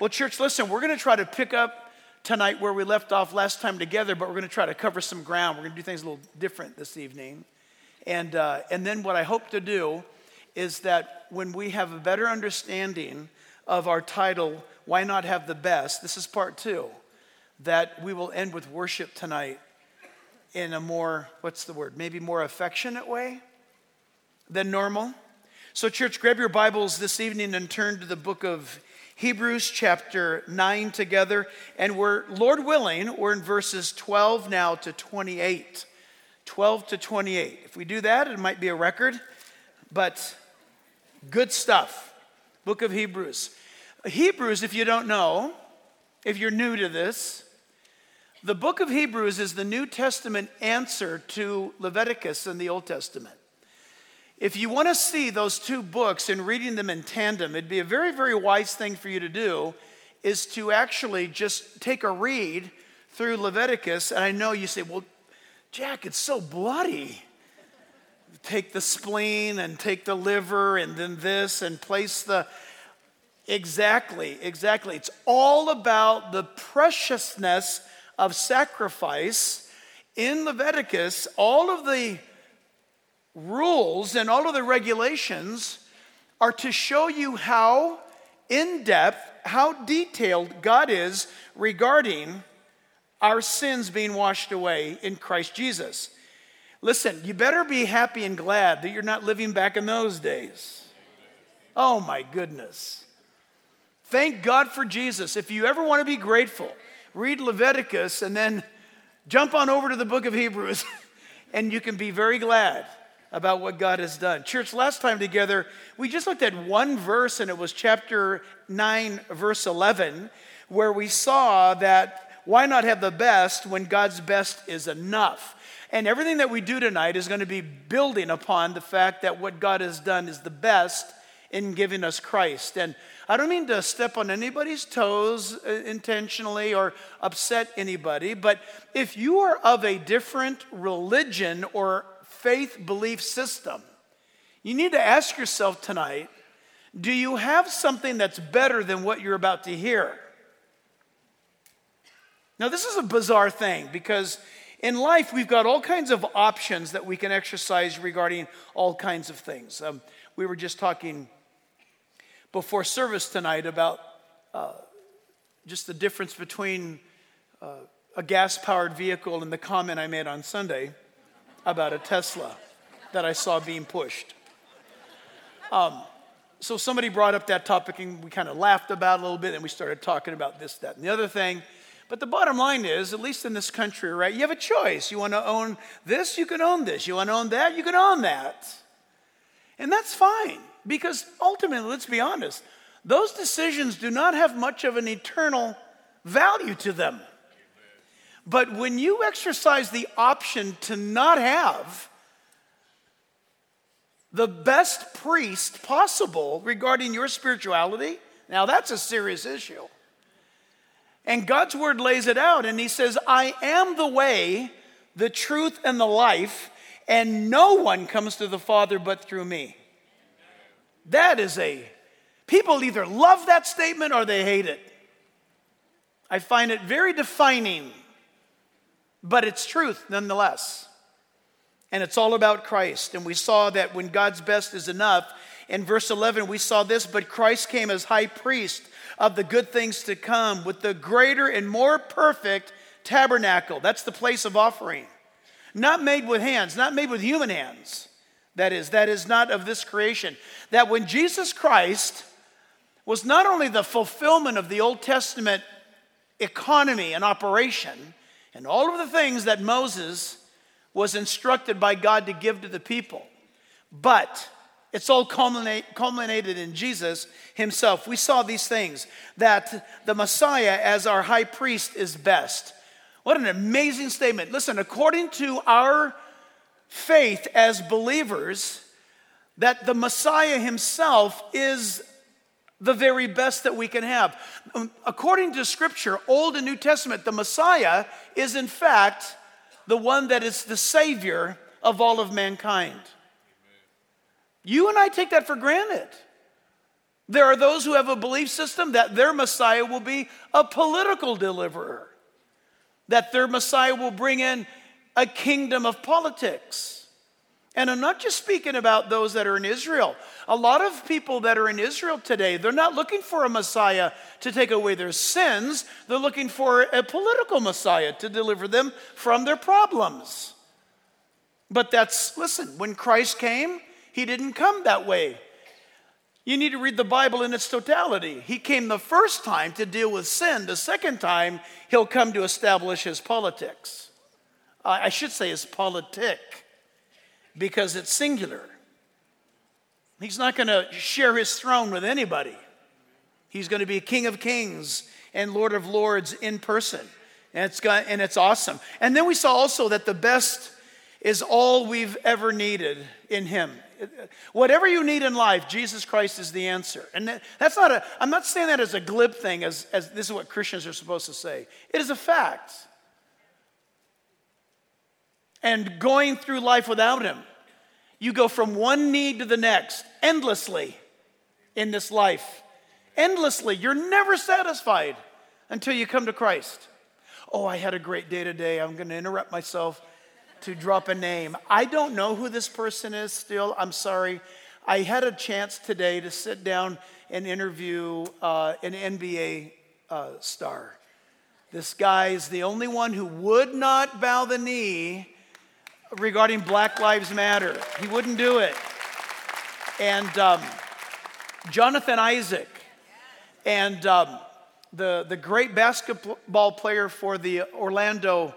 Well, church, listen, we're going to try to pick up tonight where we left off last time together, but we're going to try to cover some ground. We're going to do things a little different this evening. And, uh, and then what I hope to do is that when we have a better understanding of our title, Why Not Have the Best, this is part two, that we will end with worship tonight in a more, what's the word, maybe more affectionate way than normal. So, church, grab your Bibles this evening and turn to the book of Hebrews chapter 9 together. And we're, Lord willing, we're in verses 12 now to 28. 12 to 28. If we do that, it might be a record, but good stuff. Book of Hebrews. Hebrews, if you don't know, if you're new to this, the book of Hebrews is the New Testament answer to Leviticus in the Old Testament. If you want to see those two books and reading them in tandem, it'd be a very, very wise thing for you to do is to actually just take a read through Leviticus. And I know you say, well, Jack, it's so bloody. Take the spleen and take the liver and then this and place the. Exactly, exactly. It's all about the preciousness of sacrifice. In Leviticus, all of the rules and all of the regulations are to show you how in depth, how detailed God is regarding our sins being washed away in Christ Jesus. Listen, you better be happy and glad that you're not living back in those days. Oh my goodness. Thank God for Jesus. If you ever want to be grateful, read Leviticus and then jump on over to the book of Hebrews, and you can be very glad about what God has done. Church, last time together, we just looked at one verse, and it was chapter 9, verse 11, where we saw that why not have the best when God's best is enough? And everything that we do tonight is going to be building upon the fact that what God has done is the best in giving us Christ. And I don't mean to step on anybody's toes uh, intentionally or upset anybody, but if you are of a different religion or faith belief system, you need to ask yourself tonight do you have something that's better than what you're about to hear? Now, this is a bizarre thing because in life we've got all kinds of options that we can exercise regarding all kinds of things. Um, we were just talking before service tonight about uh, just the difference between uh, a gas powered vehicle and the comment I made on Sunday about a Tesla that I saw being pushed. Um, so somebody brought up that topic and we kind of laughed about it a little bit and we started talking about this, that, and the other thing. But the bottom line is, at least in this country, right, you have a choice. You want to own this, you can own this. You want to own that, you can own that. And that's fine because ultimately, let's be honest, those decisions do not have much of an eternal value to them. But when you exercise the option to not have the best priest possible regarding your spirituality, now that's a serious issue. And God's word lays it out, and He says, I am the way, the truth, and the life, and no one comes to the Father but through me. That is a, people either love that statement or they hate it. I find it very defining but it's truth nonetheless. And it's all about Christ. And we saw that when God's best is enough, in verse 11, we saw this, but Christ came as high priest of the good things to come with the greater and more perfect tabernacle. That's the place of offering. Not made with hands, not made with human hands. That is, that is not of this creation. That when Jesus Christ was not only the fulfillment of the Old Testament economy and operation, and all of the things that Moses was instructed by God to give to the people. But it's all culminate, culminated in Jesus himself. We saw these things that the Messiah, as our high priest, is best. What an amazing statement. Listen, according to our faith as believers, that the Messiah himself is the very best that we can have. Um, according to Scripture, Old and New Testament, the Messiah is in fact the one that is the Savior of all of mankind. You and I take that for granted. There are those who have a belief system that their Messiah will be a political deliverer, that their Messiah will bring in a kingdom of politics. And I'm not just speaking about those that are in Israel. A lot of people that are in Israel today, they're not looking for a Messiah to take away their sins. They're looking for a political Messiah to deliver them from their problems. But that's, listen, when Christ came, he didn't come that way. You need to read the Bible in its totality. He came the first time to deal with sin, the second time, he'll come to establish his politics. I should say his politic because it's singular. He's not going to share his throne with anybody. He's going to be King of Kings and Lord of Lords in person. And it's, got, and it's awesome. And then we saw also that the best is all we've ever needed in him. Whatever you need in life, Jesus Christ is the answer. And that's not a, I'm not saying that as a glib thing, as, as this is what Christians are supposed to say. It is a fact. And going through life without him you go from one need to the next endlessly in this life. Endlessly. You're never satisfied until you come to Christ. Oh, I had a great day today. I'm going to interrupt myself to drop a name. I don't know who this person is still. I'm sorry. I had a chance today to sit down and interview uh, an NBA uh, star. This guy is the only one who would not bow the knee regarding Black Lives Matter. He wouldn't do it. And um, Jonathan Isaac, and um, the, the great basketball player for the Orlando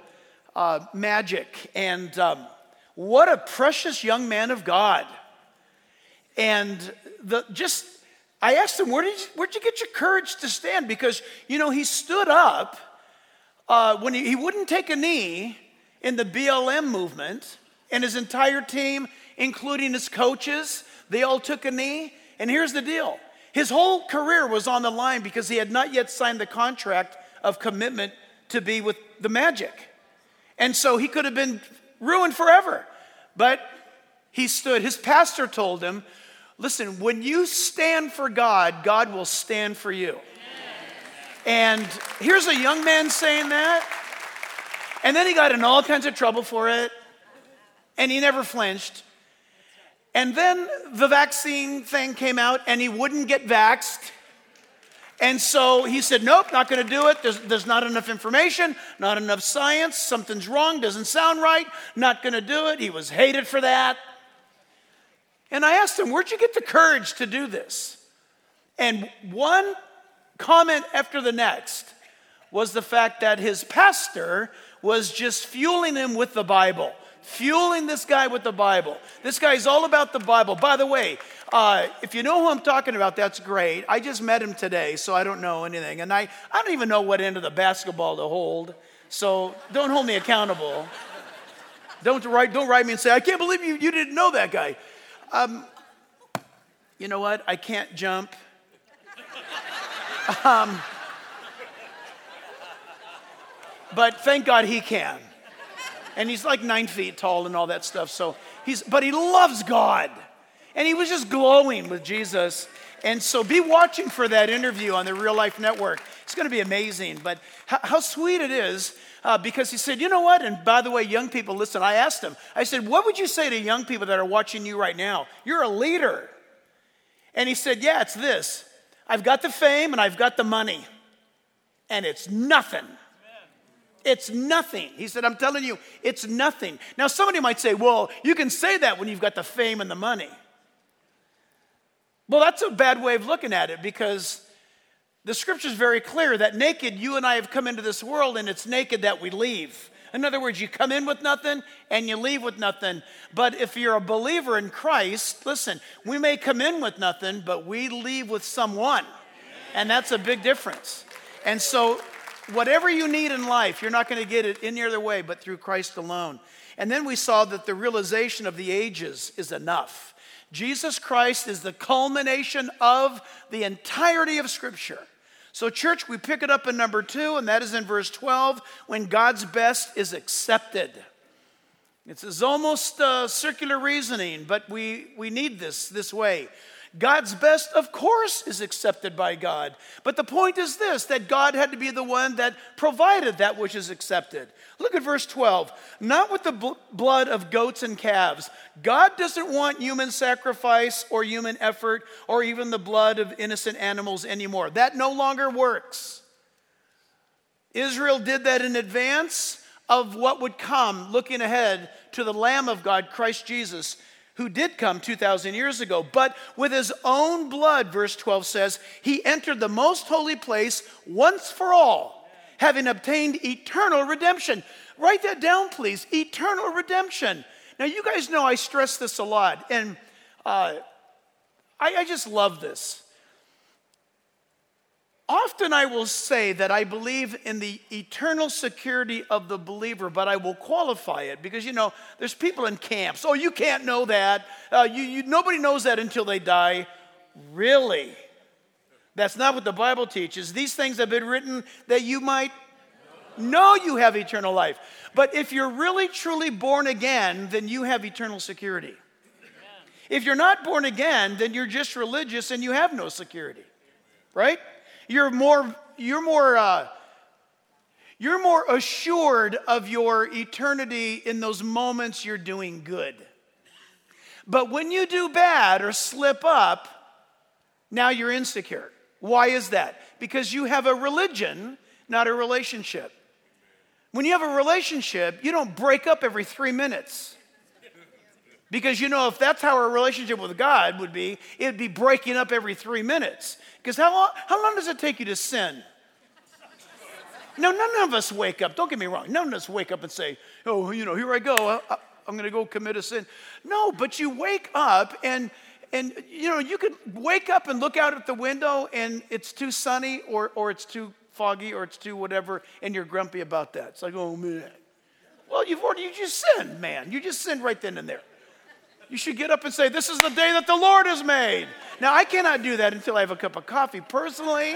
uh, Magic. And um, what a precious young man of God. And the, just, I asked him, Where did you, where'd you get your courage to stand? Because, you know, he stood up uh, when he, he wouldn't take a knee in the BLM movement, and his entire team, including his coaches, they all took a knee. And here's the deal his whole career was on the line because he had not yet signed the contract of commitment to be with the Magic. And so he could have been ruined forever. But he stood. His pastor told him, Listen, when you stand for God, God will stand for you. And here's a young man saying that. And then he got in all kinds of trouble for it, and he never flinched. And then the vaccine thing came out, and he wouldn't get vaxxed. And so he said, Nope, not going to do it. There's, there's, not enough information, not enough science. Something's wrong, doesn't sound right, not going to do it. He was hated for that. And I asked him, Where'd you get the courage to do this? And one comment after the next was the fact that his pastor was just fueling him with the Bible. Fueling this guy with the Bible. This guy's all about the Bible. By the way, uh, if you know who I'm talking about, that's great. I just met him today, so I don't know anything. And I, I don't even know what end of the basketball to hold. So don't hold me accountable. Don't write, don't write me and say, I can't believe you, you didn't know that guy. Um, you know what? I can't jump. Um, but thank God he can. And he's like nine feet tall and all that stuff. So he's, but he loves God. And he was just glowing with Jesus. And so be watching for that interview on the Real Life Network. It's going to be amazing. But how, how sweet it is uh, because he said, you know what? And by the way, young people, listen, I asked him, I said, what would you say to young people that are watching you right now? You're a leader. And he said, yeah, it's this I've got the fame and I've got the money, and it's nothing it's nothing. He said, I'm telling you, it's nothing. Now, somebody might say, well, you can say that when you've got the fame and the money. Well, that's a bad way of looking at it because the scripture is very clear that naked you and I have come into this world and it's naked that we leave. In other words, you come in with nothing and you leave with nothing. But if you're a believer in Christ, listen, we may come in with nothing, but we leave with someone. And that's a big difference. And so whatever you need in life, you're not going to get it any other way but through Christ alone. And then we saw that the realization of the ages is enough. Jesus Christ is the culmination of the entirety of Scripture. So, church, we pick it up in number two, and that is in verse 12 when God's best is accepted. It's almost uh, circular reasoning, but we, we need this this way. God's best, of course, is accepted by God. But the point is this that God had to be the one that provided that which is accepted. Look at verse 12. Not with the bl- blood of goats and calves. God doesn't want human sacrifice or human effort or even the blood of innocent animals anymore. That no longer works. Israel did that in advance of what would come, looking ahead to the Lamb of God, Christ Jesus who did come 2,000 years ago, but with his own blood, verse 12 says, he entered the most holy place once for all, having obtained eternal redemption. Write that down, please. Eternal redemption. Now, you guys know I stress this a lot, and uh, I, I just love this. Often I will say that I believe in the eternal security of the believer, but I will qualify it because, you know, there's people in camps. Oh, you can't know that. Uh, you, you, nobody knows that until they die. Really? That's not what the Bible teaches. These things have been written that you might know you have eternal life. But if you're really truly born again, then you have eternal security. If you're not born again, then you're just religious and you have no security. Right? You're more, you're more, uh, you're more assured of your eternity in those moments you're doing good. But when you do bad or slip up, now you're insecure. Why is that? Because you have a religion, not a relationship. When you have a relationship, you don't break up every three minutes. Because you know, if that's how our relationship with God would be, it'd be breaking up every three minutes. Because how long, how long does it take you to sin? No, none of us wake up. Don't get me wrong. None of us wake up and say, oh, you know, here I go. I, am going to go commit a sin. No, but you wake up and, and, you know, you could wake up and look out at the window and it's too sunny or, or it's too foggy or it's too whatever and you're grumpy about that. It's like, oh, man. Well, you've already, you just sinned, man. You just sinned right then and there. You should get up and say, This is the day that the Lord has made. Now, I cannot do that until I have a cup of coffee personally.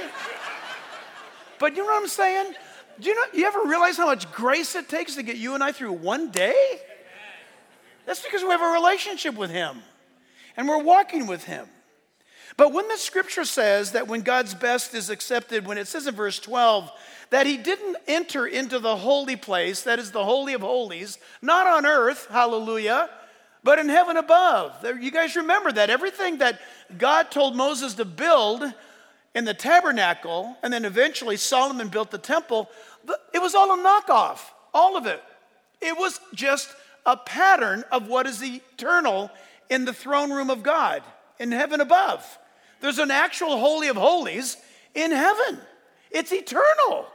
But you know what I'm saying? Do you, know, you ever realize how much grace it takes to get you and I through one day? That's because we have a relationship with Him and we're walking with Him. But when the scripture says that when God's best is accepted, when it says in verse 12 that He didn't enter into the holy place, that is the Holy of Holies, not on earth, hallelujah, but in heaven above. You guys remember that. Everything that God told Moses to build in the tabernacle, and then eventually Solomon built the temple, it was all a knockoff, all of it. It was just a pattern of what is eternal in the throne room of God in heaven above. There's an actual Holy of Holies in heaven, it's eternal.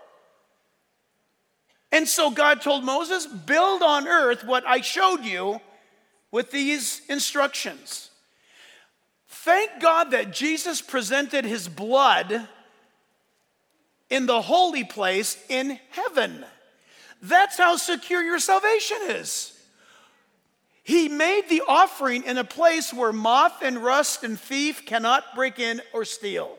And so God told Moses, Build on earth what I showed you with these instructions. Thank God that Jesus presented his blood in the holy place in heaven. That's how secure your salvation is. He made the offering in a place where moth and rust and thief cannot break in or steal.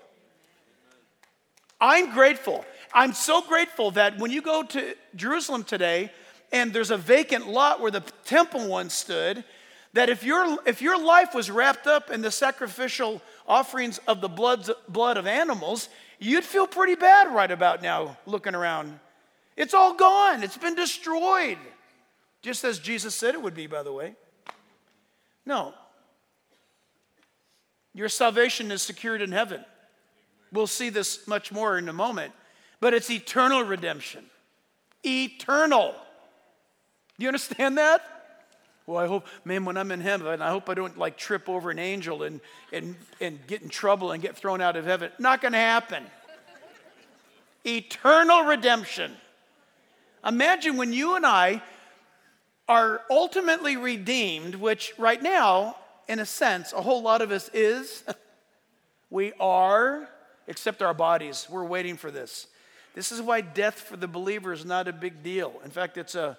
I'm grateful. I'm so grateful that when you go to Jerusalem today and there's a vacant lot where the temple once stood, that if your, if your life was wrapped up in the sacrificial offerings of the bloods, blood of animals, you'd feel pretty bad right about now looking around. It's all gone, it's been destroyed. Just as Jesus said it would be, by the way. No. Your salvation is secured in heaven. We'll see this much more in a moment, but it's eternal redemption. Eternal. Do you understand that? Well, I hope, man, when I'm in heaven, I hope I don't like trip over an angel and, and, and get in trouble and get thrown out of heaven. Not going to happen. Eternal redemption. Imagine when you and I are ultimately redeemed, which right now, in a sense, a whole lot of us is. we are, except our bodies. We're waiting for this. This is why death for the believer is not a big deal. In fact, it's a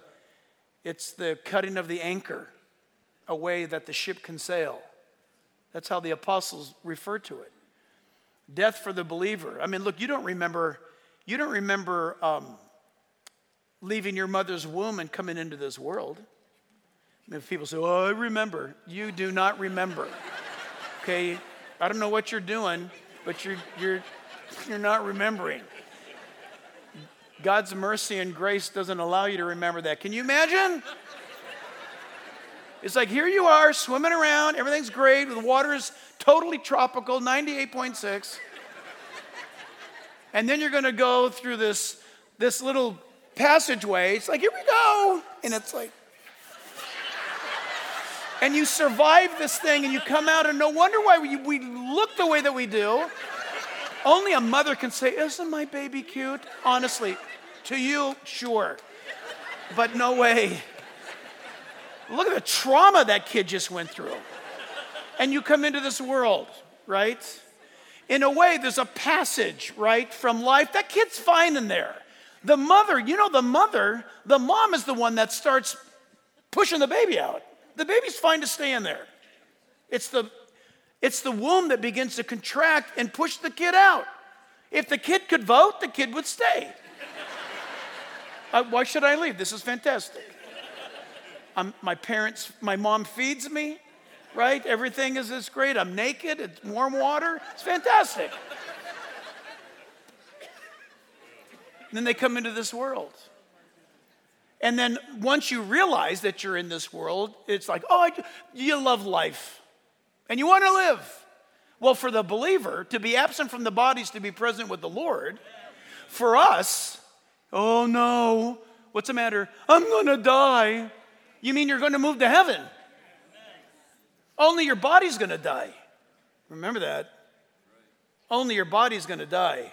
it's the cutting of the anchor, a way that the ship can sail. That's how the apostles refer to it. Death for the believer. I mean, look, you don't remember, you don't remember um, leaving your mother's womb and coming into this world. I mean, people say, "Oh, I remember," you do not remember. Okay, I don't know what you're doing, but you're, you're, you're not remembering. God's mercy and grace doesn't allow you to remember that. Can you imagine? It's like here you are swimming around, everything's great, the water is totally tropical, 98.6. And then you're going to go through this, this little passageway. It's like, here we go. And it's like, and you survive this thing and you come out, and no wonder why we, we look the way that we do. Only a mother can say, Isn't my baby cute? Honestly, to you, sure. But no way. Look at the trauma that kid just went through. And you come into this world, right? In a way, there's a passage, right, from life. That kid's fine in there. The mother, you know, the mother, the mom is the one that starts pushing the baby out. The baby's fine to stay in there. It's the, it's the womb that begins to contract and push the kid out. If the kid could vote, the kid would stay. Uh, why should I leave? This is fantastic. I'm, my parents, my mom feeds me, right? Everything is this great. I'm naked, it's warm water. It's fantastic. then they come into this world. And then once you realize that you're in this world, it's like, oh, I, you love life and you want to live. Well, for the believer, to be absent from the bodies, to be present with the Lord, for us, oh no, what's the matter? I'm to die. You mean you're to move to heaven? Only your body's to die. Remember that. Only your body's to die.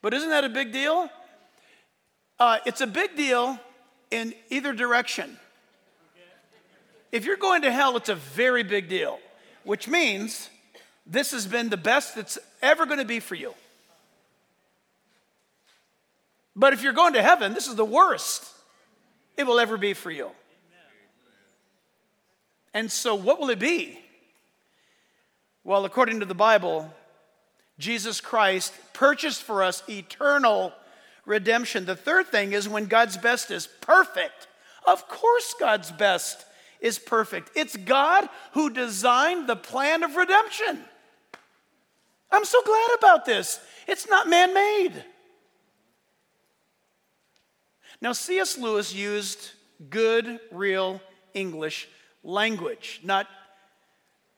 But isn't that a big deal? Uh, it's a big deal in either direction. If you're going to hell, it's a very big deal, which means this has been the best that's ever going to be for you. But if you're going to heaven, this is the worst it will ever be for you. And so, what will it be? Well, according to the Bible, Jesus Christ purchased for us eternal redemption. The third thing is when God's best is perfect. Of course, God's best is perfect. It's God who designed the plan of redemption. I'm so glad about this. It's not man made. Now, C.S. Lewis used good, real English language, not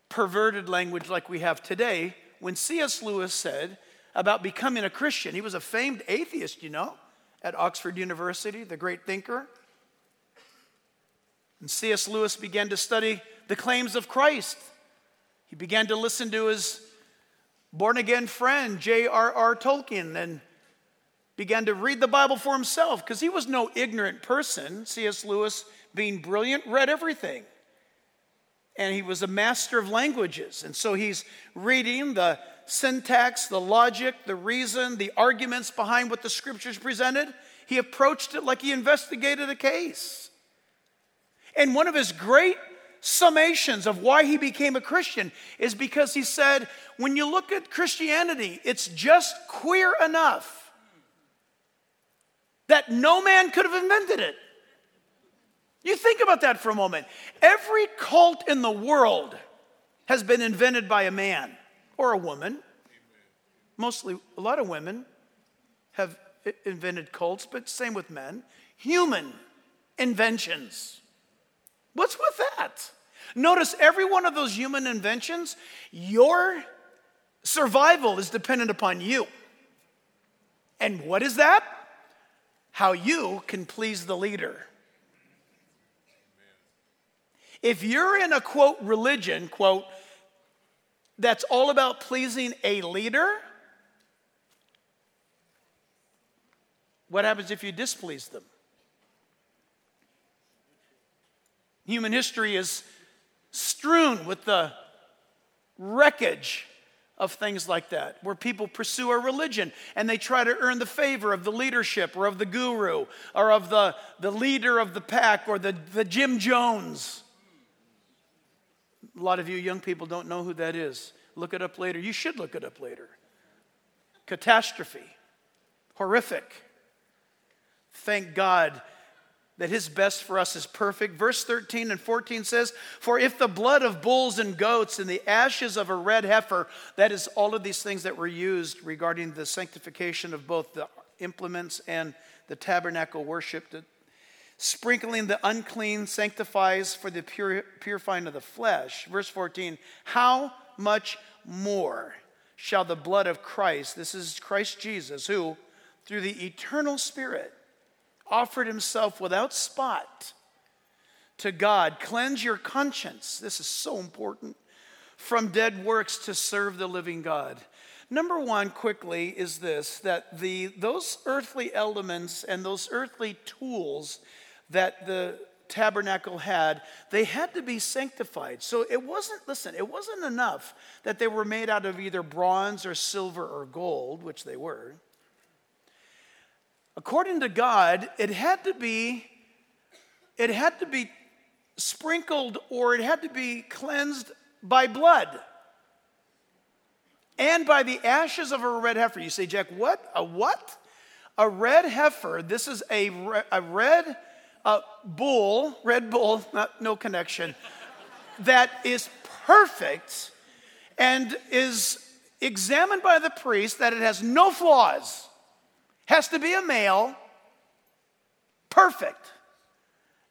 perverted language like we have today. When C.S. Lewis said about becoming a Christian, he was a famed atheist, you know, at Oxford University, the great thinker. And C.S. Lewis began to study the claims of Christ. He began to listen to his born again friend, J.R.R. Tolkien, and began to read the Bible for himself because he was no ignorant person. C.S. Lewis, being brilliant, read everything and he was a master of languages. And so he's reading the syntax, the logic, the reason, the arguments behind what the scriptures presented. He approached it like he investigated a case. And one of his great summations of why he became a Christian is because he said, when you look at Christianity, it's just queer enough that no man could have invented it. You think about that for a moment. Every cult in the world has been invented by a man or a woman. Mostly, a lot of women have invented cults, but same with men. Human inventions. What's with that? Notice every one of those human inventions, your survival is dependent upon you. And what is that? How you can please the leader. If you're in a quote religion, quote, that's all about pleasing a leader, what happens if you displease them? Human history is strewn with the wreckage of things like that, where people pursue a religion and they try to earn the favor of the leadership or of the guru or of the, the leader of the pack or the, the Jim Jones. A lot of you young people don't know who that is. Look it up later. You should look it up later. Catastrophe. Horrific. Thank God that his best for us is perfect. Verse 13 and 14 says, For if the blood of bulls and goats and the ashes of a red heifer, that is all of these things that were used regarding the sanctification of both the implements and the tabernacle worship, the sprinkling the unclean sanctifies for the pure, purifying of the flesh. Verse 14, how much more shall the blood of Christ, this is Christ Jesus, who through the eternal Spirit, offered himself without spot to God. Cleanse your conscience. This is so important. From dead works to serve the living God. Number one, quickly, is this that the, those earthly elements and those earthly tools that the tabernacle had, they had to be sanctified. So it wasn't, listen, it wasn't enough that they were made out of either bronze or silver or gold, which they were according to God, it had to be it had to be sprinkled or it had to be cleansed by blood and by the ashes of a red heifer. You say, Jack, what? A what? A red heifer. This is a, a red bull, red bull, not, no connection, that is perfect and is examined by the priest that it has no flaws has to be a male, perfect.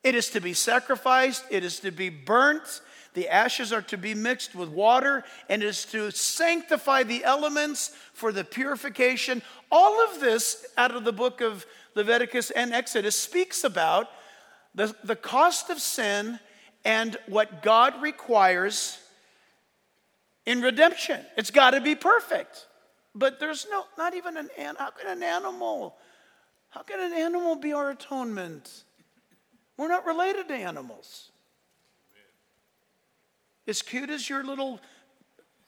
It is to be sacrificed, it is to be burnt, the ashes are to be mixed with water, and it is to sanctify the elements for the purification. All of this out of the book of Leviticus and Exodus speaks about the, the cost of sin and what God requires in redemption. It's got to be perfect. But there's no, not even an, how can an animal, how can an animal be our atonement? We're not related to animals. As cute as your little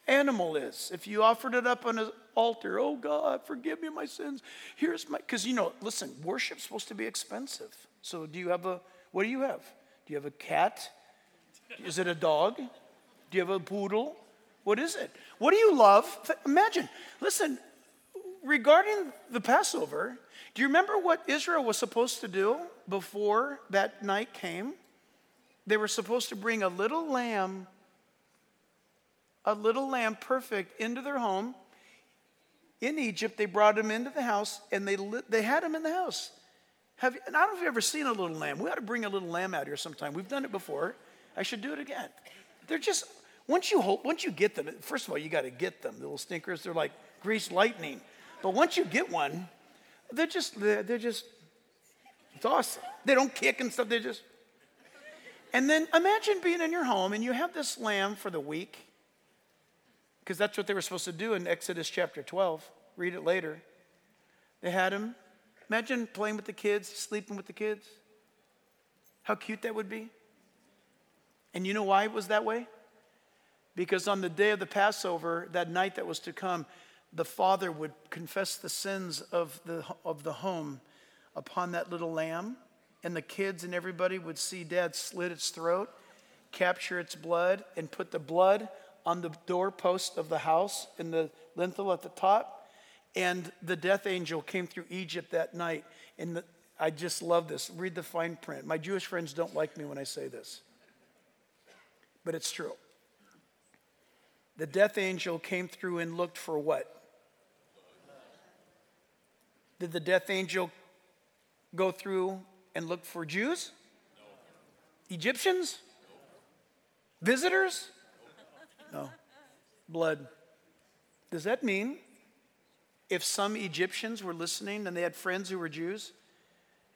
animal is, if you offered it up on an altar, oh God, forgive me my sins. Here's my, because you know, listen, worship's supposed to be expensive. So do you have a, what do you have? Do you have a cat? Is it a dog? Do you have a poodle? What is it? What do you love? Imagine, listen, regarding the Passover, do you remember what Israel was supposed to do before that night came? They were supposed to bring a little lamb, a little lamb perfect, into their home. In Egypt, they brought him into the house and they, they had him in the house. Have you, I don't know if you've ever seen a little lamb. We ought to bring a little lamb out here sometime. We've done it before. I should do it again. They're just once you hold, once you get them, first of all, you got to get them. The little stinkers, they're like greased lightning. But once you get one, they're just they're, they're just it's awesome. They don't kick and stuff. They just and then imagine being in your home and you have this lamb for the week, because that's what they were supposed to do in Exodus chapter 12. Read it later. They had him. Imagine playing with the kids, sleeping with the kids. How cute that would be. And you know why it was that way? Because on the day of the Passover, that night that was to come, the father would confess the sins of the, of the home upon that little lamb, and the kids and everybody would see dad slit its throat, capture its blood, and put the blood on the doorpost of the house in the lintel at the top. And the death angel came through Egypt that night. And the, I just love this. Read the fine print. My Jewish friends don't like me when I say this, but it's true. The death angel came through and looked for what? Did the death angel go through and look for Jews? No. Egyptians? No. Visitors? No. Blood. Does that mean if some Egyptians were listening and they had friends who were Jews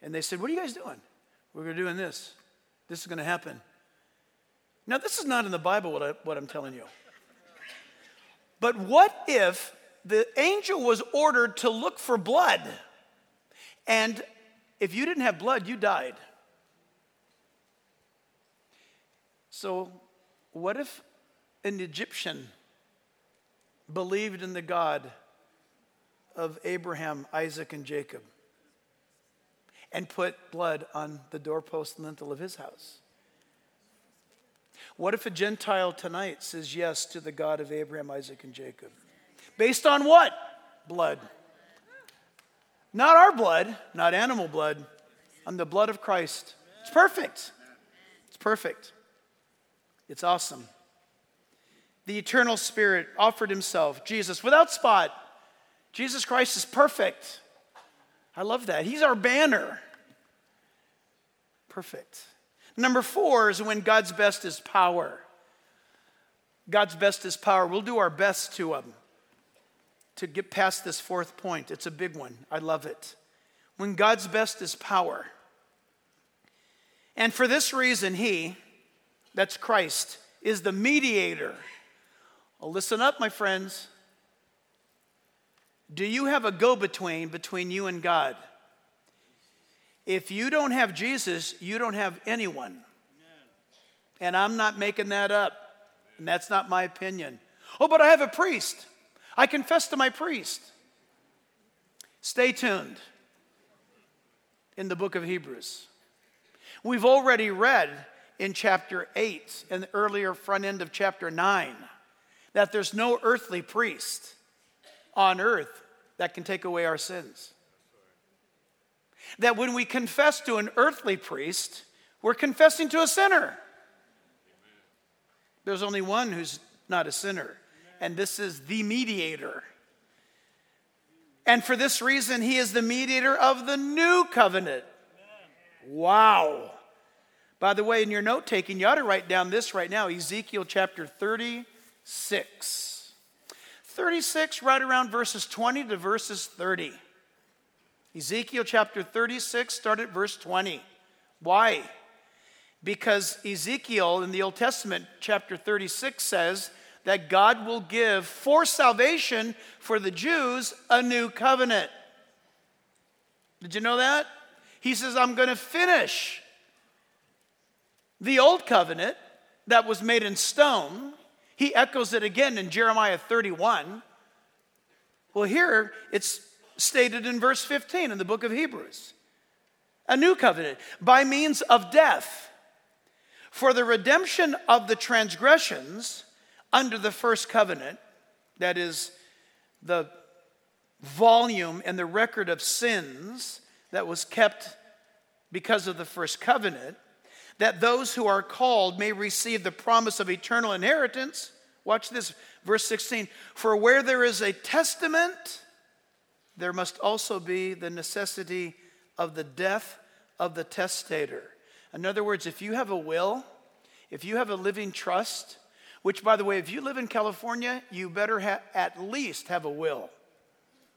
and they said, What are you guys doing? We're doing this. This is going to happen. Now, this is not in the Bible what, I, what I'm telling you. But what if the angel was ordered to look for blood? And if you didn't have blood, you died. So, what if an Egyptian believed in the God of Abraham, Isaac, and Jacob and put blood on the doorpost and lintel of his house? What if a Gentile tonight says yes to the God of Abraham, Isaac, and Jacob? Based on what? Blood. Not our blood, not animal blood, on the blood of Christ. It's perfect. It's perfect. It's awesome. The eternal Spirit offered himself, Jesus, without spot. Jesus Christ is perfect. I love that. He's our banner. Perfect. Number four is when God's best is power. God's best is power. We'll do our best to um, to get past this fourth point. It's a big one. I love it. When God's best is power. And for this reason, He, that's Christ, is the mediator. Well, listen up, my friends. Do you have a go between between you and God? If you don't have Jesus, you don't have anyone. And I'm not making that up. And that's not my opinion. Oh, but I have a priest. I confess to my priest. Stay tuned in the book of Hebrews. We've already read in chapter 8 and the earlier front end of chapter 9 that there's no earthly priest on earth that can take away our sins. That when we confess to an earthly priest, we're confessing to a sinner. There's only one who's not a sinner, and this is the mediator. And for this reason, he is the mediator of the new covenant. Wow. By the way, in your note taking, you ought to write down this right now Ezekiel chapter 36. 36, right around verses 20 to verses 30. Ezekiel chapter 36, start at verse 20. Why? Because Ezekiel in the Old Testament, chapter 36, says that God will give for salvation for the Jews a new covenant. Did you know that? He says, I'm going to finish the old covenant that was made in stone. He echoes it again in Jeremiah 31. Well, here it's stated in verse 15 in the book of Hebrews a new covenant by means of death for the redemption of the transgressions under the first covenant, that is, the volume and the record of sins that was kept because of the first covenant, that those who are called may receive the promise of eternal inheritance. Watch this, verse 16. For where there is a testament, there must also be the necessity of the death of the testator. In other words, if you have a will, if you have a living trust, which, by the way, if you live in California, you better ha- at least have a will.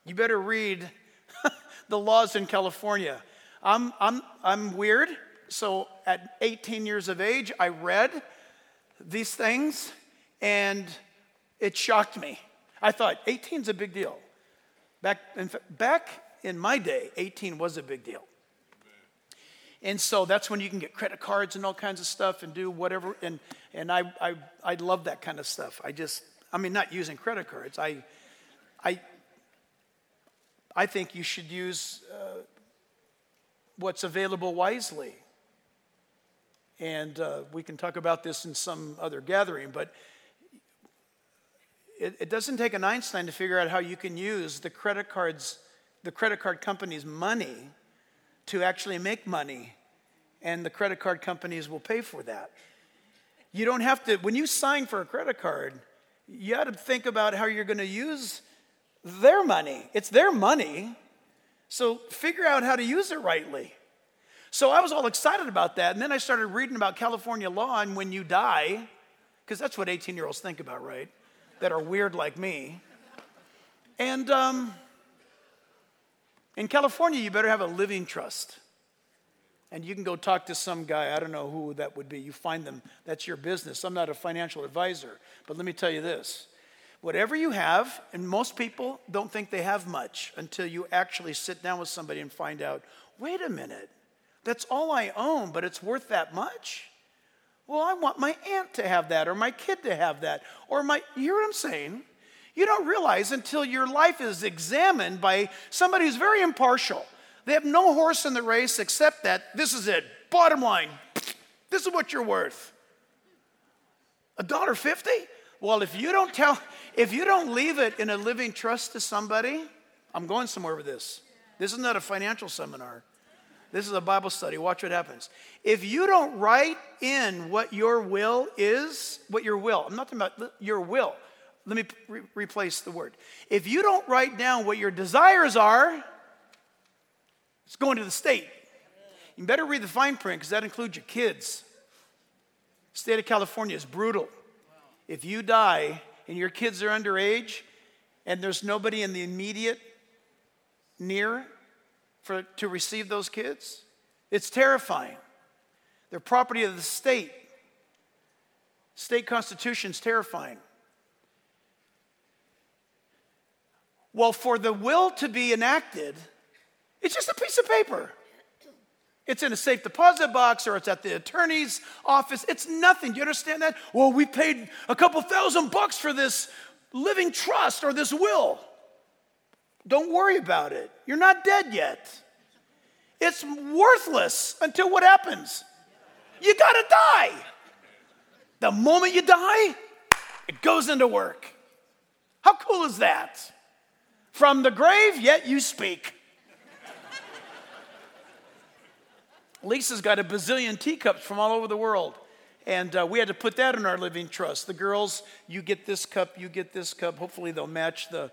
You better read the laws in California. I'm, I'm, I'm weird, so at 18 years of age, I read these things and it shocked me. I thought 18 is a big deal. Back in, back in my day, 18 was a big deal. And so that's when you can get credit cards and all kinds of stuff and do whatever. And, and I, I, I love that kind of stuff. I just, I mean, not using credit cards. I, I, I think you should use uh, what's available wisely. And uh, we can talk about this in some other gathering, but it, it doesn't take an Einstein to figure out how you can use the credit cards, the credit card company's money to actually make money, and the credit card companies will pay for that. You don't have to, when you sign for a credit card, you got to think about how you're going to use their money. It's their money. So figure out how to use it rightly. So I was all excited about that. And then I started reading about California law and when you die, because that's what 18 year olds think about, right? That are weird like me. And um, in California, you better have a living trust. And you can go talk to some guy, I don't know who that would be. You find them, that's your business. I'm not a financial advisor, but let me tell you this. Whatever you have, and most people don't think they have much until you actually sit down with somebody and find out, wait a minute, that's all I own, but it's worth that much? Well, I want my aunt to have that, or my kid to have that, or my, you hear what I'm saying? You don't realize until your life is examined by somebody who's very impartial. They have no horse in the race except that this is it. Bottom line, this is what you're worth. A dollar fifty? Well, if you don't tell, if you don't leave it in a living trust to somebody, I'm going somewhere with this. This is not a financial seminar. This is a Bible study. Watch what happens. If you don't write in what your will is, what your will, I'm not talking about your will. Let me re- replace the word. If you don't write down what your desires are, it's going to the state. You better read the fine print because that includes your kids. State of California is brutal. If you die and your kids are underage and there's nobody in the immediate near for, to receive those kids? It's terrifying. They're property of the state. State constitution's terrifying. Well, for the will to be enacted, it's just a piece of paper. It's in a safe deposit box or it's at the attorney's office. It's nothing. Do you understand that? Well, we paid a couple thousand bucks for this living trust or this will. Don't worry about it. You're not dead yet. It's worthless until what happens? You gotta die. The moment you die, it goes into work. How cool is that? From the grave, yet you speak. Lisa's got a bazillion teacups from all over the world. And uh, we had to put that in our living trust. The girls, you get this cup, you get this cup. Hopefully, they'll match the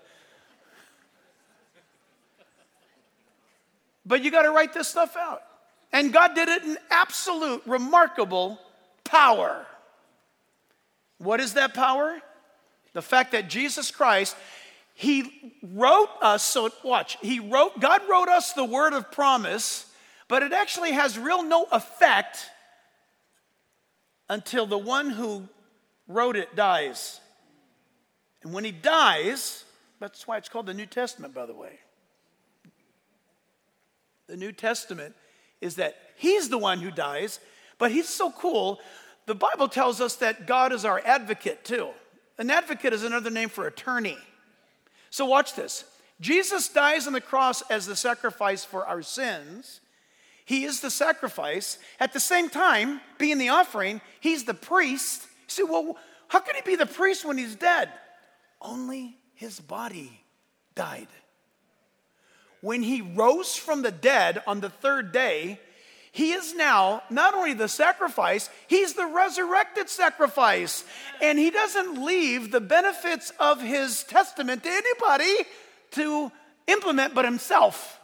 But you got to write this stuff out. And God did it in absolute, remarkable power. What is that power? The fact that Jesus Christ, He wrote us, so watch, He wrote, God wrote us the word of promise, but it actually has real no effect until the one who wrote it dies. And when he dies, that's why it's called the New Testament, by the way the New Testament is that he's the one who dies, but he's so cool. The Bible tells us that God is our advocate too. An advocate is another name for attorney. So watch this. Jesus dies on the cross as the sacrifice for our sins. He is the sacrifice. At the same time, being the offering, he's the priest. You say, well, how can he be the priest when he's dead? Only his body died when he rose from the dead on the third day, he is now not only the sacrifice, he's the resurrected sacrifice. And he doesn't leave the benefits of his testament to anybody to implement but himself.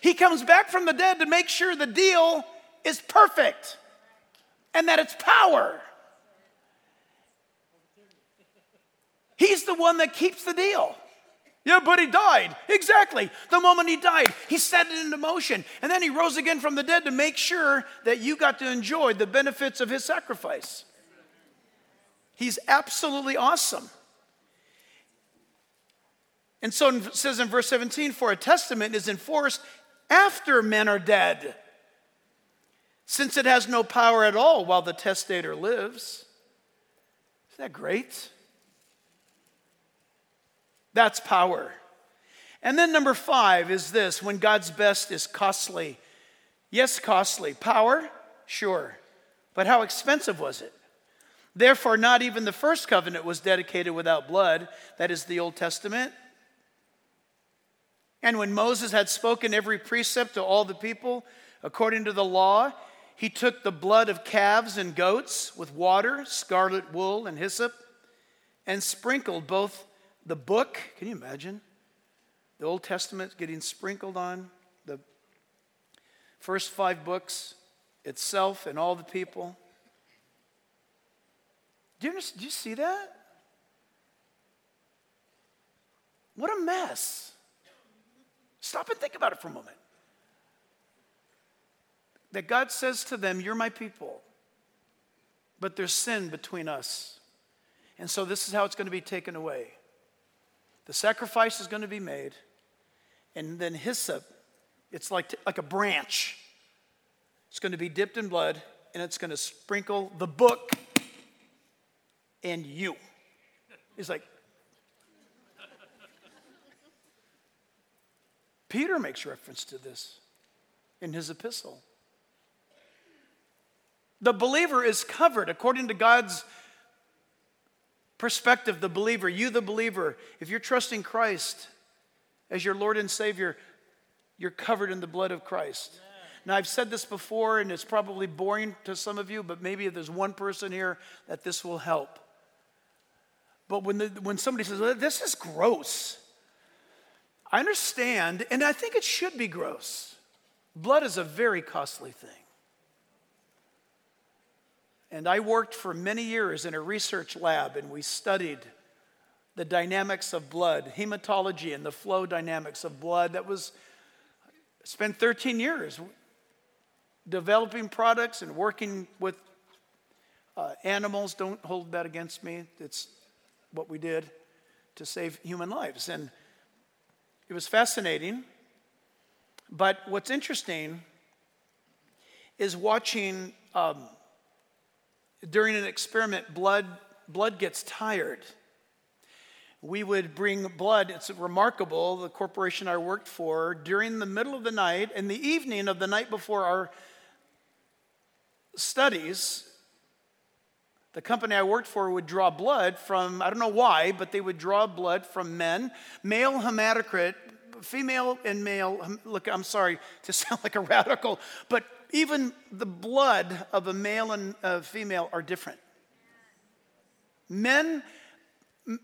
He comes back from the dead to make sure the deal is perfect and that it's power. He's the one that keeps the deal. Yeah, but he died. Exactly. The moment he died, he set it into motion. And then he rose again from the dead to make sure that you got to enjoy the benefits of his sacrifice. He's absolutely awesome. And so it says in verse 17 for a testament is enforced after men are dead, since it has no power at all while the testator lives. Isn't that great? That's power. And then number five is this when God's best is costly. Yes, costly. Power? Sure. But how expensive was it? Therefore, not even the first covenant was dedicated without blood. That is the Old Testament. And when Moses had spoken every precept to all the people according to the law, he took the blood of calves and goats with water, scarlet wool, and hyssop, and sprinkled both the book, can you imagine? The Old Testament getting sprinkled on the first five books itself and all the people. Do you, do you see that? What a mess. Stop and think about it for a moment. That God says to them, You're my people, but there's sin between us. And so this is how it's going to be taken away. The sacrifice is going to be made, and then hyssop, it's like, like a branch. It's going to be dipped in blood, and it's going to sprinkle the book and you. He's like, Peter makes reference to this in his epistle. The believer is covered according to God's perspective, the believer, you, the believer, if you're trusting Christ as your Lord and Savior, You're covered in the blood of Christ. Now, I've said this before, and it's probably boring to some of you, but maybe if there's one person here that this will help. But when, the, when somebody says, well, This is gross, I understand, and I think it should be gross. Blood is a very costly thing. And I worked for many years in a research lab, and we studied the dynamics of blood, hematology, and the flow dynamics of blood. That was spent 13 years developing products and working with uh, animals. Don't hold that against me. It's what we did to save human lives. And it was fascinating. But what's interesting is watching um, during an experiment, blood, blood gets tired. We would bring blood, it's remarkable, the corporation I worked for, during the middle of the night, in the evening of the night before our studies, the company I worked for would draw blood from, I don't know why, but they would draw blood from men, male hematocrit, female and male. Look, I'm sorry to sound like a radical, but even the blood of a male and a female are different. Men,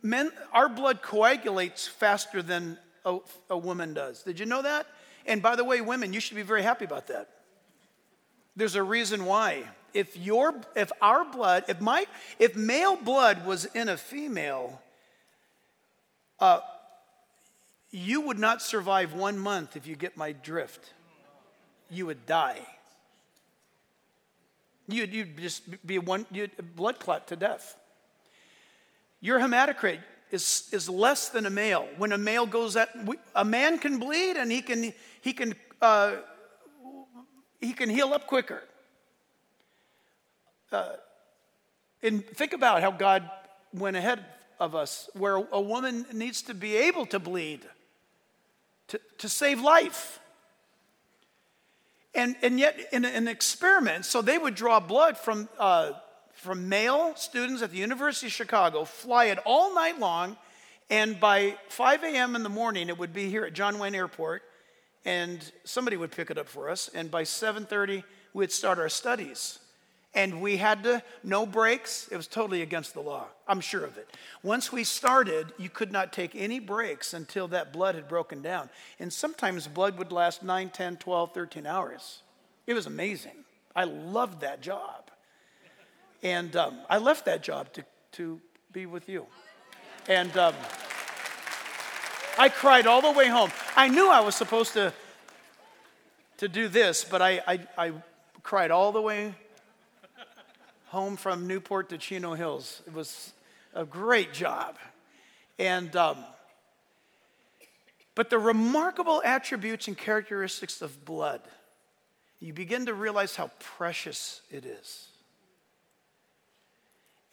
men, our blood coagulates faster than a, a woman does. Did you know that? And by the way, women, you should be very happy about that. There's a reason why. If your, if our blood, if my, if male blood was in a female, uh, you would not survive one month if you get my drift. You would die. You'd, you'd just be one blood clot to death. Your hematocrit is, is less than a male. When a male goes at, a man can bleed and he can, he can, uh, he can heal up quicker. Uh, and think about how God went ahead of us, where a woman needs to be able to bleed to, to save life. And, and yet, in an experiment, so they would draw blood from, uh, from male students at the University of Chicago, fly it all night long, and by 5 a.m. in the morning, it would be here at John Wayne Airport, and somebody would pick it up for us. And by 7:30, we'd start our studies and we had to no breaks. It was totally against the law. I'm sure of it. Once we started you could not take any breaks until that blood had broken down. And sometimes blood would last 9 10 12 13 hours. It was amazing. I loved that job. And um, i left that job to, to be with you. And um, i cried all the way home. I knew i was supposed to to do this but i, I, I cried all the way home from Newport to Chino Hills. It was a great job. And, um, but the remarkable attributes and characteristics of blood, you begin to realize how precious it is.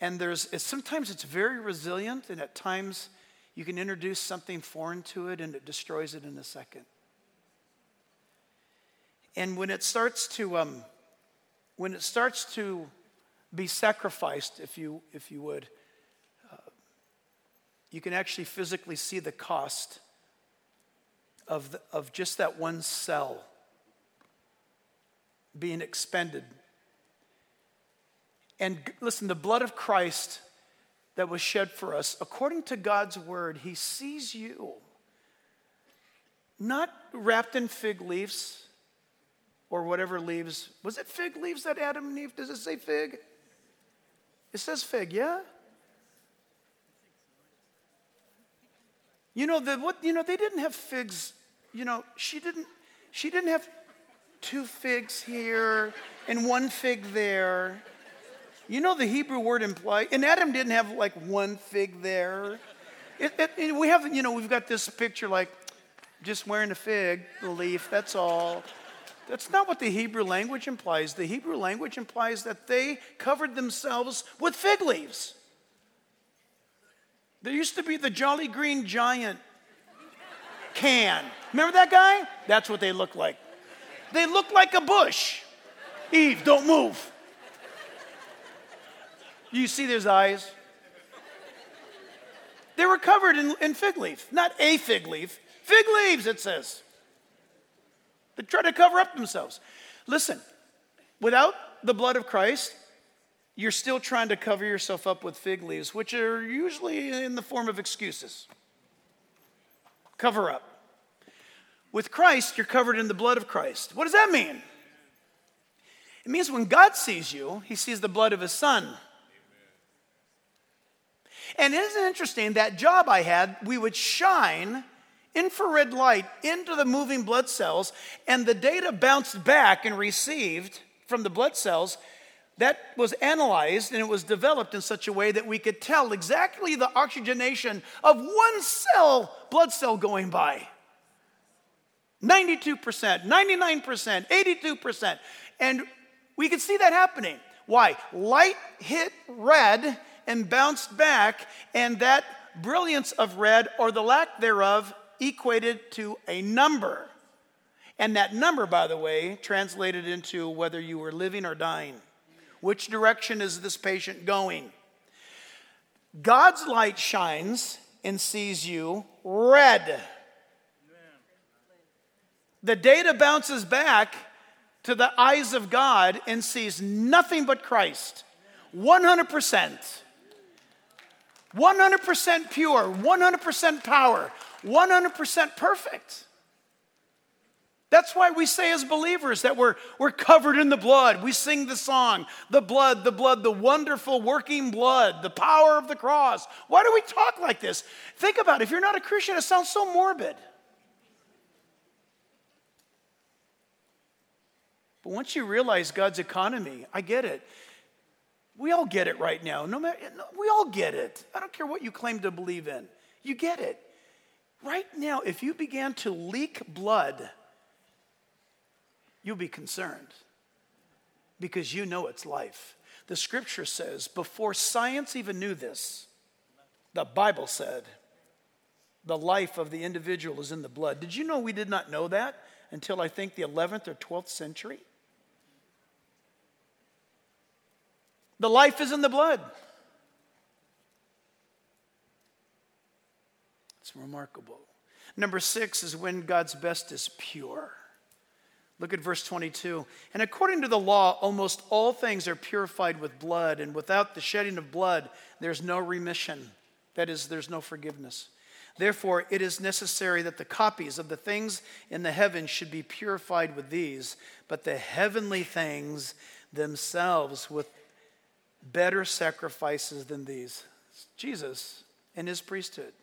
And there's, sometimes it's very resilient, and at times you can introduce something foreign to it and it destroys it in a second. And when it starts to, um, when it starts to be sacrificed, if you, if you would, uh, you can actually physically see the cost of, the, of just that one cell being expended. And listen, the blood of Christ that was shed for us, according to God's word, He sees you not wrapped in fig leaves or whatever leaves. Was it fig leaves that Adam and Eve? Does it say fig? It says fig, yeah? You know, the, what, you know, they didn't have figs. You know, she didn't, she didn't have two figs here and one fig there. You know, the Hebrew word implies, and Adam didn't have like one fig there. It, it, we have, you know, we've got this picture like just wearing a fig leaf, that's all. That's not what the Hebrew language implies. The Hebrew language implies that they covered themselves with fig leaves. There used to be the Jolly Green Giant can. Remember that guy? That's what they look like. They look like a bush. Eve, don't move. You see those eyes? They were covered in, in fig leaf, not a fig leaf, fig leaves, it says. They try to cover up themselves. Listen, without the blood of Christ, you're still trying to cover yourself up with fig leaves, which are usually in the form of excuses. Cover up. With Christ, you're covered in the blood of Christ. What does that mean? It means when God sees you, he sees the blood of his son. And isn't it interesting that job I had, we would shine infrared light into the moving blood cells, and the data bounced back and received from the blood cells. That was analyzed and it was developed in such a way that we could tell exactly the oxygenation of one cell, blood cell going by. 92%, 99%, 82%. And we could see that happening. Why? Light hit red and bounced back, and that brilliance of red or the lack thereof equated to a number. And that number, by the way, translated into whether you were living or dying. Which direction is this patient going? God's light shines and sees you red. The data bounces back to the eyes of God and sees nothing but Christ. 100%. 100% pure, 100% power, 100% perfect. That's why we say as believers that we're, we're covered in the blood. We sing the song, the blood, the blood, the wonderful working blood, the power of the cross. Why do we talk like this? Think about it. If you're not a Christian, it sounds so morbid. But once you realize God's economy, I get it. We all get it right now. No matter, we all get it. I don't care what you claim to believe in. You get it. Right now, if you began to leak blood, you'll be concerned because you know it's life. The scripture says, before science even knew this, the Bible said, the life of the individual is in the blood. Did you know we did not know that until I think the 11th or 12th century? The life is in the blood. Remarkable. Number six is when God's best is pure. Look at verse 22. And according to the law, almost all things are purified with blood, and without the shedding of blood, there's no remission. That is, there's no forgiveness. Therefore, it is necessary that the copies of the things in the heavens should be purified with these, but the heavenly things themselves with better sacrifices than these. Jesus and his priesthood.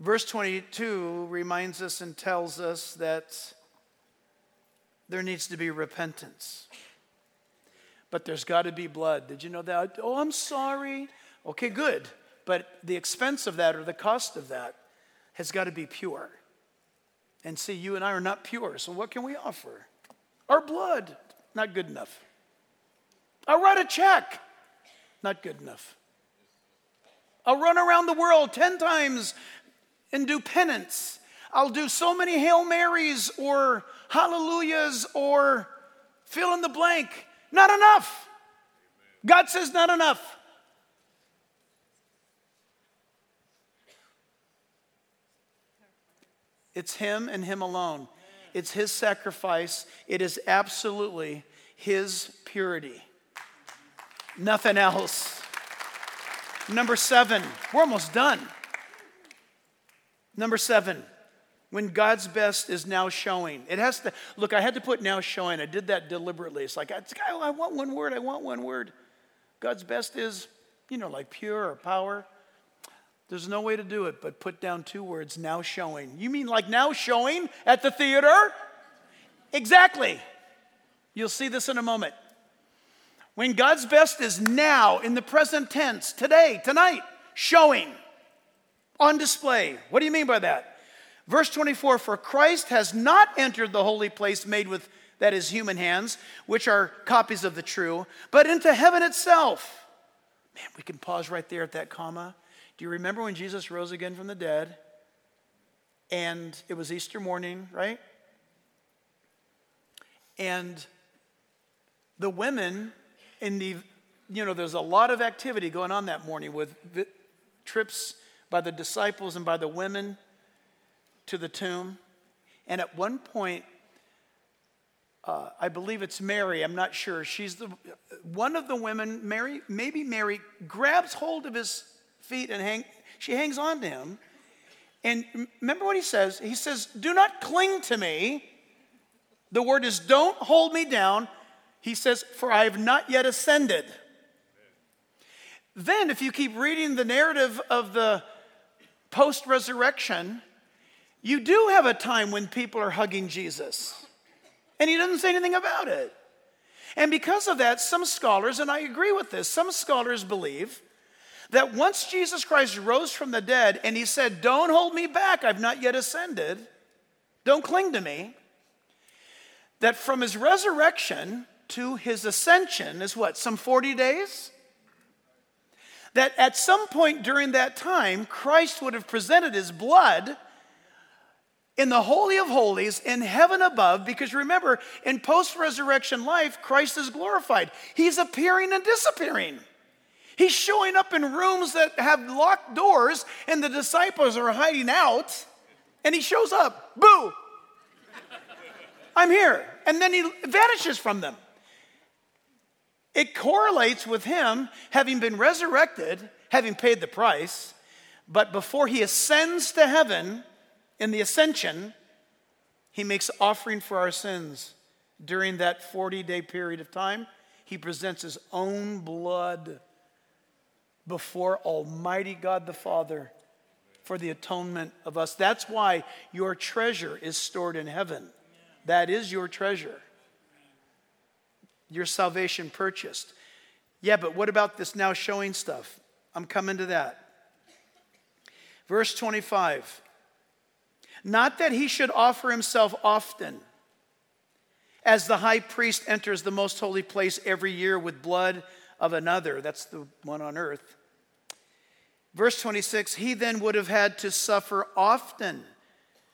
Verse 22 reminds us and tells us that there needs to be repentance. But there's got to be blood. Did you know that? Oh, I'm sorry. Okay, good. But the expense of that or the cost of that has got to be pure. And see, you and I are not pure, so what can we offer? Our blood, not good enough. I'll write a check. Not good enough. I'll run around the world 10 times and do penance. I'll do so many Hail Marys or hallelujahs or fill in the blank. Not enough. God says, not enough. It's Him and Him alone. It's His sacrifice. It is absolutely His purity nothing else. Number seven, we're almost done. Number seven, when God's best is now showing. It has to, look, I had to put now showing. I did that deliberately. It's like, I want one word, I want one word. God's best is, you know, like pure or power. There's no way to do it but put down two words, now showing. You mean like now showing at the theater? Exactly. You'll see this in a moment. When God's best is now, in the present tense, today, tonight, showing, on display. What do you mean by that? Verse 24 For Christ has not entered the holy place made with, that is, human hands, which are copies of the true, but into heaven itself. Man, we can pause right there at that comma. Do you remember when Jesus rose again from the dead? And it was Easter morning, right? And the women in the, you know, there's a lot of activity going on that morning with trips by the disciples and by the women to the tomb. And at one point, uh, I believe it's Mary, I'm not sure. She's the one of the women, Mary, maybe Mary, grabs hold of his feet and hang, she hangs on to him. And remember what he says? He says, Do not cling to me. The word is, Don't hold me down. He says, For I have not yet ascended. Then, if you keep reading the narrative of the post resurrection, you do have a time when people are hugging Jesus. And he doesn't say anything about it. And because of that, some scholars, and I agree with this, some scholars believe that once Jesus Christ rose from the dead and he said, Don't hold me back, I've not yet ascended, don't cling to me, that from his resurrection to his ascension is what, some 40 days? That at some point during that time, Christ would have presented his blood in the Holy of Holies in heaven above, because remember, in post resurrection life, Christ is glorified. He's appearing and disappearing. He's showing up in rooms that have locked doors, and the disciples are hiding out, and he shows up. Boo! I'm here. And then he vanishes from them. It correlates with him having been resurrected, having paid the price, but before he ascends to heaven, in the ascension, he makes offering for our sins. During that 40 day period of time, he presents his own blood before Almighty God the Father for the atonement of us. That's why your treasure is stored in heaven. That is your treasure. Your salvation purchased. Yeah, but what about this now showing stuff? I'm coming to that. Verse 25 not that he should offer himself often, as the high priest enters the most holy place every year with blood of another. That's the one on earth. Verse 26 He then would have had to suffer often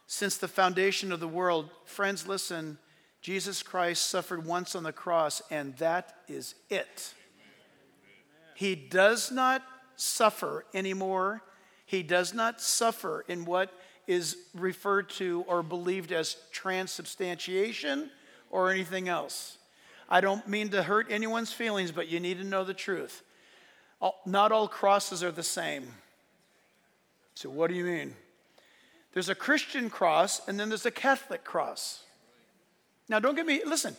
since the foundation of the world. Friends, listen. Jesus Christ suffered once on the cross, and that is it. He does not suffer anymore. He does not suffer in what is referred to or believed as transubstantiation or anything else. I don't mean to hurt anyone's feelings, but you need to know the truth. Not all crosses are the same. So, what do you mean? There's a Christian cross and then there's a Catholic cross. Now, don't get me, listen,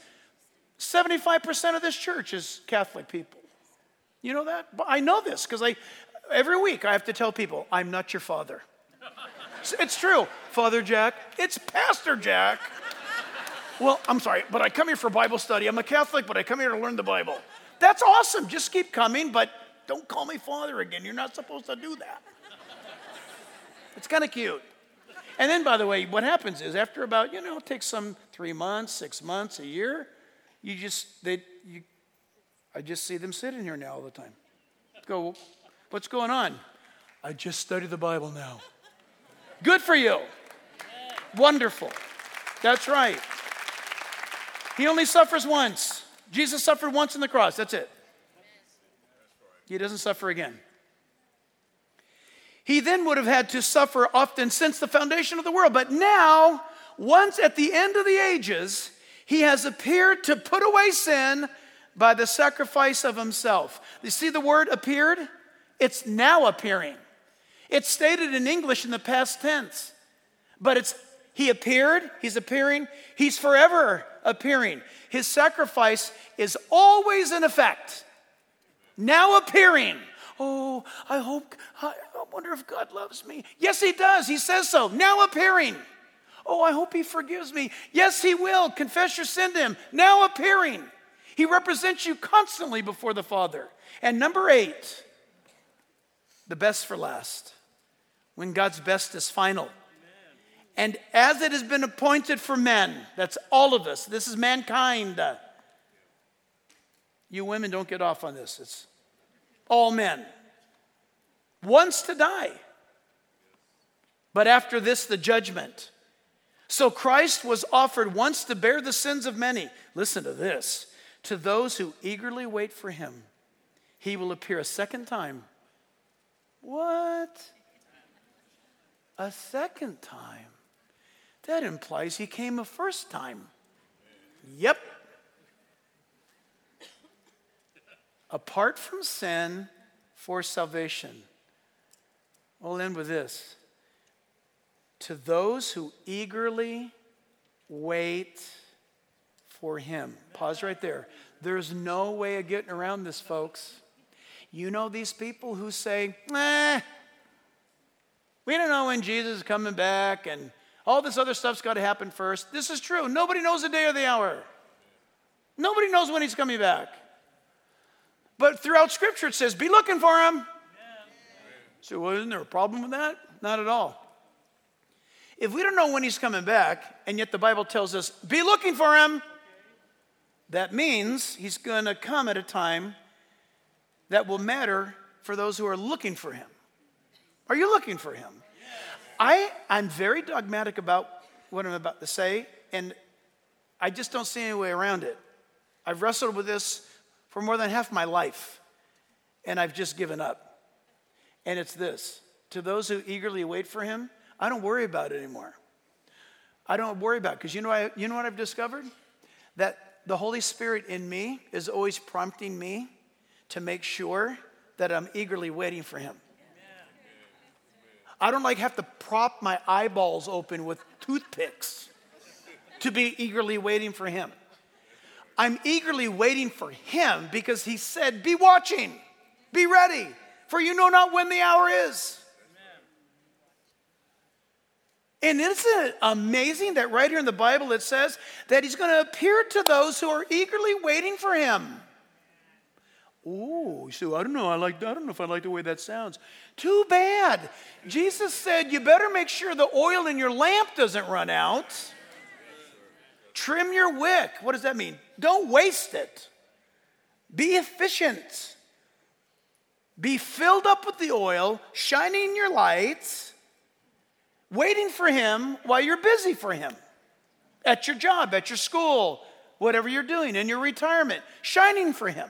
75% of this church is Catholic people. You know that? I know this because I, every week I have to tell people, I'm not your father. It's true. Father Jack, it's Pastor Jack. Well, I'm sorry, but I come here for Bible study. I'm a Catholic, but I come here to learn the Bible. That's awesome. Just keep coming, but don't call me Father again. You're not supposed to do that. It's kind of cute. And then, by the way, what happens is after about, you know, it takes some three months, six months, a year, you just, they, you, I just see them sitting here now all the time. Go, what's going on? I just study the Bible now. Good for you. Wonderful. That's right. He only suffers once. Jesus suffered once on the cross. That's it. He doesn't suffer again. He then would have had to suffer often since the foundation of the world. But now, once at the end of the ages, he has appeared to put away sin by the sacrifice of himself. You see the word appeared? It's now appearing. It's stated in English in the past tense, but it's he appeared, he's appearing, he's forever appearing. His sacrifice is always in effect. Now appearing. Oh, I hope, wonder if God loves me. Yes, He does. He says so. Now appearing. Oh, I hope He forgives me. Yes, He will. Confess your sin to Him. Now appearing. He represents you constantly before the Father. And number eight, the best for last when God's best is final. And as it has been appointed for men, that's all of us, this is mankind. You women don't get off on this. It's all men. Once to die, but after this, the judgment. So Christ was offered once to bear the sins of many. Listen to this. To those who eagerly wait for him, he will appear a second time. What? a second time. That implies he came a first time. Yep. Apart from sin for salvation. We'll end with this. To those who eagerly wait for him. Pause right there. There's no way of getting around this, folks. You know these people who say, eh, we don't know when Jesus is coming back and all this other stuff's got to happen first. This is true. Nobody knows the day or the hour. Nobody knows when he's coming back. But throughout Scripture, it says, be looking for him. So, well, isn't there a problem with that? Not at all. If we don't know when he's coming back, and yet the Bible tells us, be looking for him, that means he's going to come at a time that will matter for those who are looking for him. Are you looking for him? I, I'm very dogmatic about what I'm about to say, and I just don't see any way around it. I've wrestled with this for more than half my life, and I've just given up. And it's this to those who eagerly wait for him, I don't worry about it anymore. I don't worry about it because you know, you know what I've discovered? That the Holy Spirit in me is always prompting me to make sure that I'm eagerly waiting for him. I don't like have to prop my eyeballs open with toothpicks to be eagerly waiting for him. I'm eagerly waiting for him because he said, Be watching, be ready, for you know not when the hour is. And isn't it amazing that right here in the Bible it says that he's going to appear to those who are eagerly waiting for him? Oh, so I don't know. I like. I don't know if I like the way that sounds. Too bad. Jesus said, "You better make sure the oil in your lamp doesn't run out. Trim your wick. What does that mean? Don't waste it. Be efficient. Be filled up with the oil, shining your lights, waiting for Him while you're busy for Him, at your job, at your school, whatever you're doing, in your retirement, shining for Him."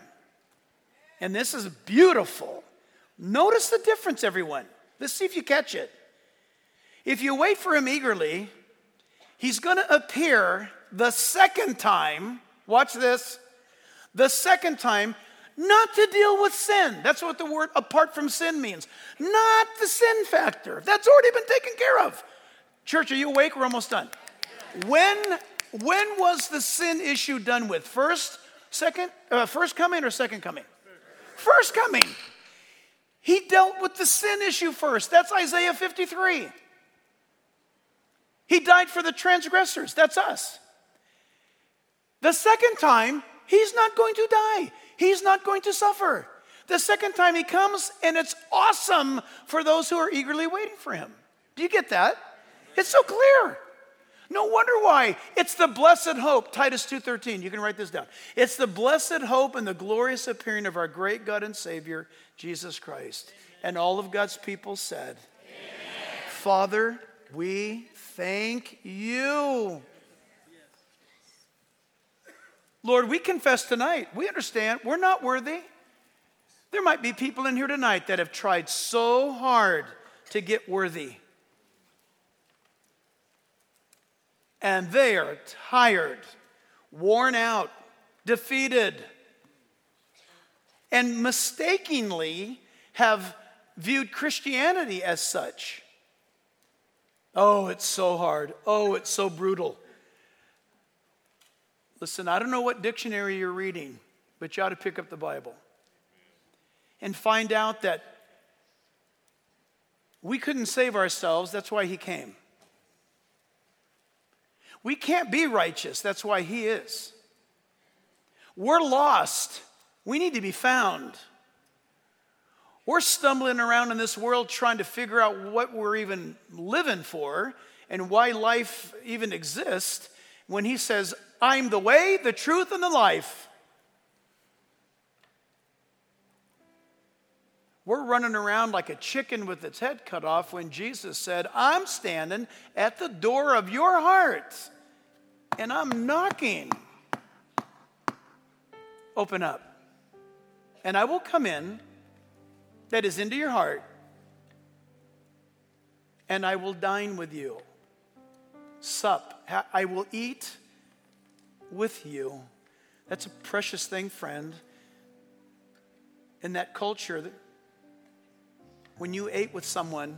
And this is beautiful. Notice the difference, everyone. Let's see if you catch it. If you wait for him eagerly, he's going to appear the second time. Watch this. The second time, not to deal with sin. That's what the word apart from sin means. Not the sin factor. That's already been taken care of. Church, are you awake? We're almost done. When, when was the sin issue done with? First, second, uh, first coming or second coming? first coming. He dealt with the sin issue first. That's Isaiah 53. He died for the transgressors. That's us. The second time, he's not going to die, he's not going to suffer. The second time he comes, and it's awesome for those who are eagerly waiting for him. Do you get that? It's so clear. No wonder why. It's the blessed hope, Titus 2:13. You can write this down. It's the blessed hope and the glorious appearing of our great God and Savior, Jesus Christ. And all of God's people said, Amen. Father, we thank you. Lord, we confess tonight. We understand we're not worthy. There might be people in here tonight that have tried so hard to get worthy. and they are tired, worn out, defeated, and mistakenly have viewed Christianity as such. Oh, it's so hard. Oh, it's so brutal. Listen, I don't know what dictionary you're reading, but you ought to pick up the Bible and find out that we couldn't save ourselves. That's why He came. We can't be righteous. That's why He is. We're lost. We need to be found. We're stumbling around in this world trying to figure out what we're even living for and why life even exists when He says, I'm the way, the truth, and the life. We're running around like a chicken with its head cut off when Jesus said, I'm standing at the door of your heart and I'm knocking. Open up. And I will come in, that is into your heart, and I will dine with you. Sup. I will eat with you. That's a precious thing, friend. In that culture, when you ate with someone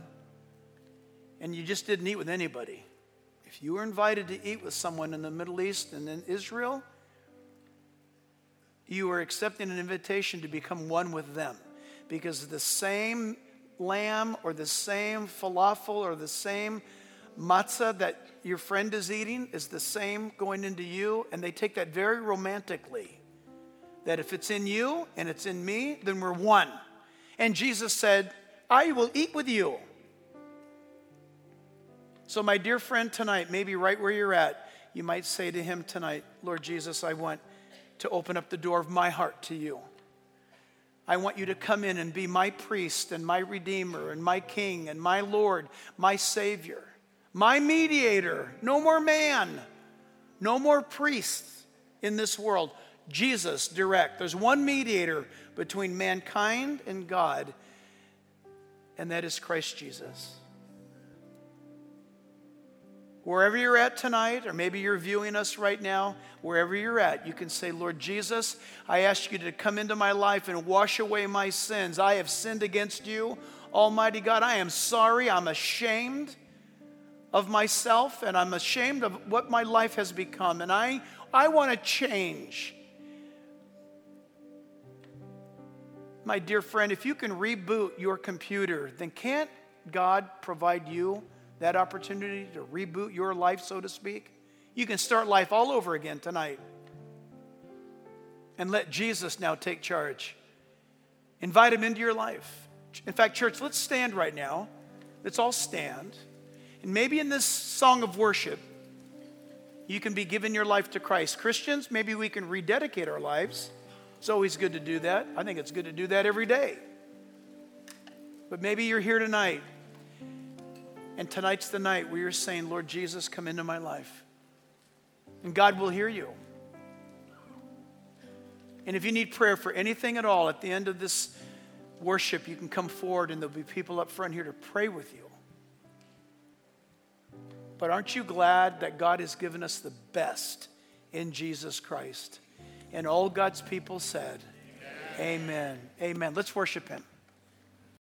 and you just didn't eat with anybody, if you were invited to eat with someone in the Middle East and in Israel, you were accepting an invitation to become one with them because the same lamb or the same falafel or the same matzah that your friend is eating is the same going into you, and they take that very romantically. That if it's in you and it's in me, then we're one. And Jesus said, I will eat with you. So, my dear friend, tonight, maybe right where you're at, you might say to him tonight, Lord Jesus, I want to open up the door of my heart to you. I want you to come in and be my priest and my redeemer and my king and my Lord, my Savior, my mediator. No more man, no more priests in this world. Jesus direct. There's one mediator between mankind and God, and that is Christ Jesus. Wherever you're at tonight, or maybe you're viewing us right now, wherever you're at, you can say, Lord Jesus, I ask you to come into my life and wash away my sins. I have sinned against you, Almighty God. I am sorry. I'm ashamed of myself, and I'm ashamed of what my life has become. And I, I want to change. My dear friend, if you can reboot your computer, then can't God provide you? that opportunity to reboot your life, so to speak, you can start life all over again tonight. And let Jesus now take charge. Invite him into your life. In fact, church, let's stand right now. Let's all stand. And maybe in this song of worship, you can be giving your life to Christ. Christians, maybe we can rededicate our lives. It's always good to do that. I think it's good to do that every day. But maybe you're here tonight and tonight's the night where you're saying, Lord Jesus, come into my life. And God will hear you. And if you need prayer for anything at all at the end of this worship, you can come forward and there'll be people up front here to pray with you. But aren't you glad that God has given us the best in Jesus Christ? And all God's people said, Amen. Amen. Amen. Let's worship Him.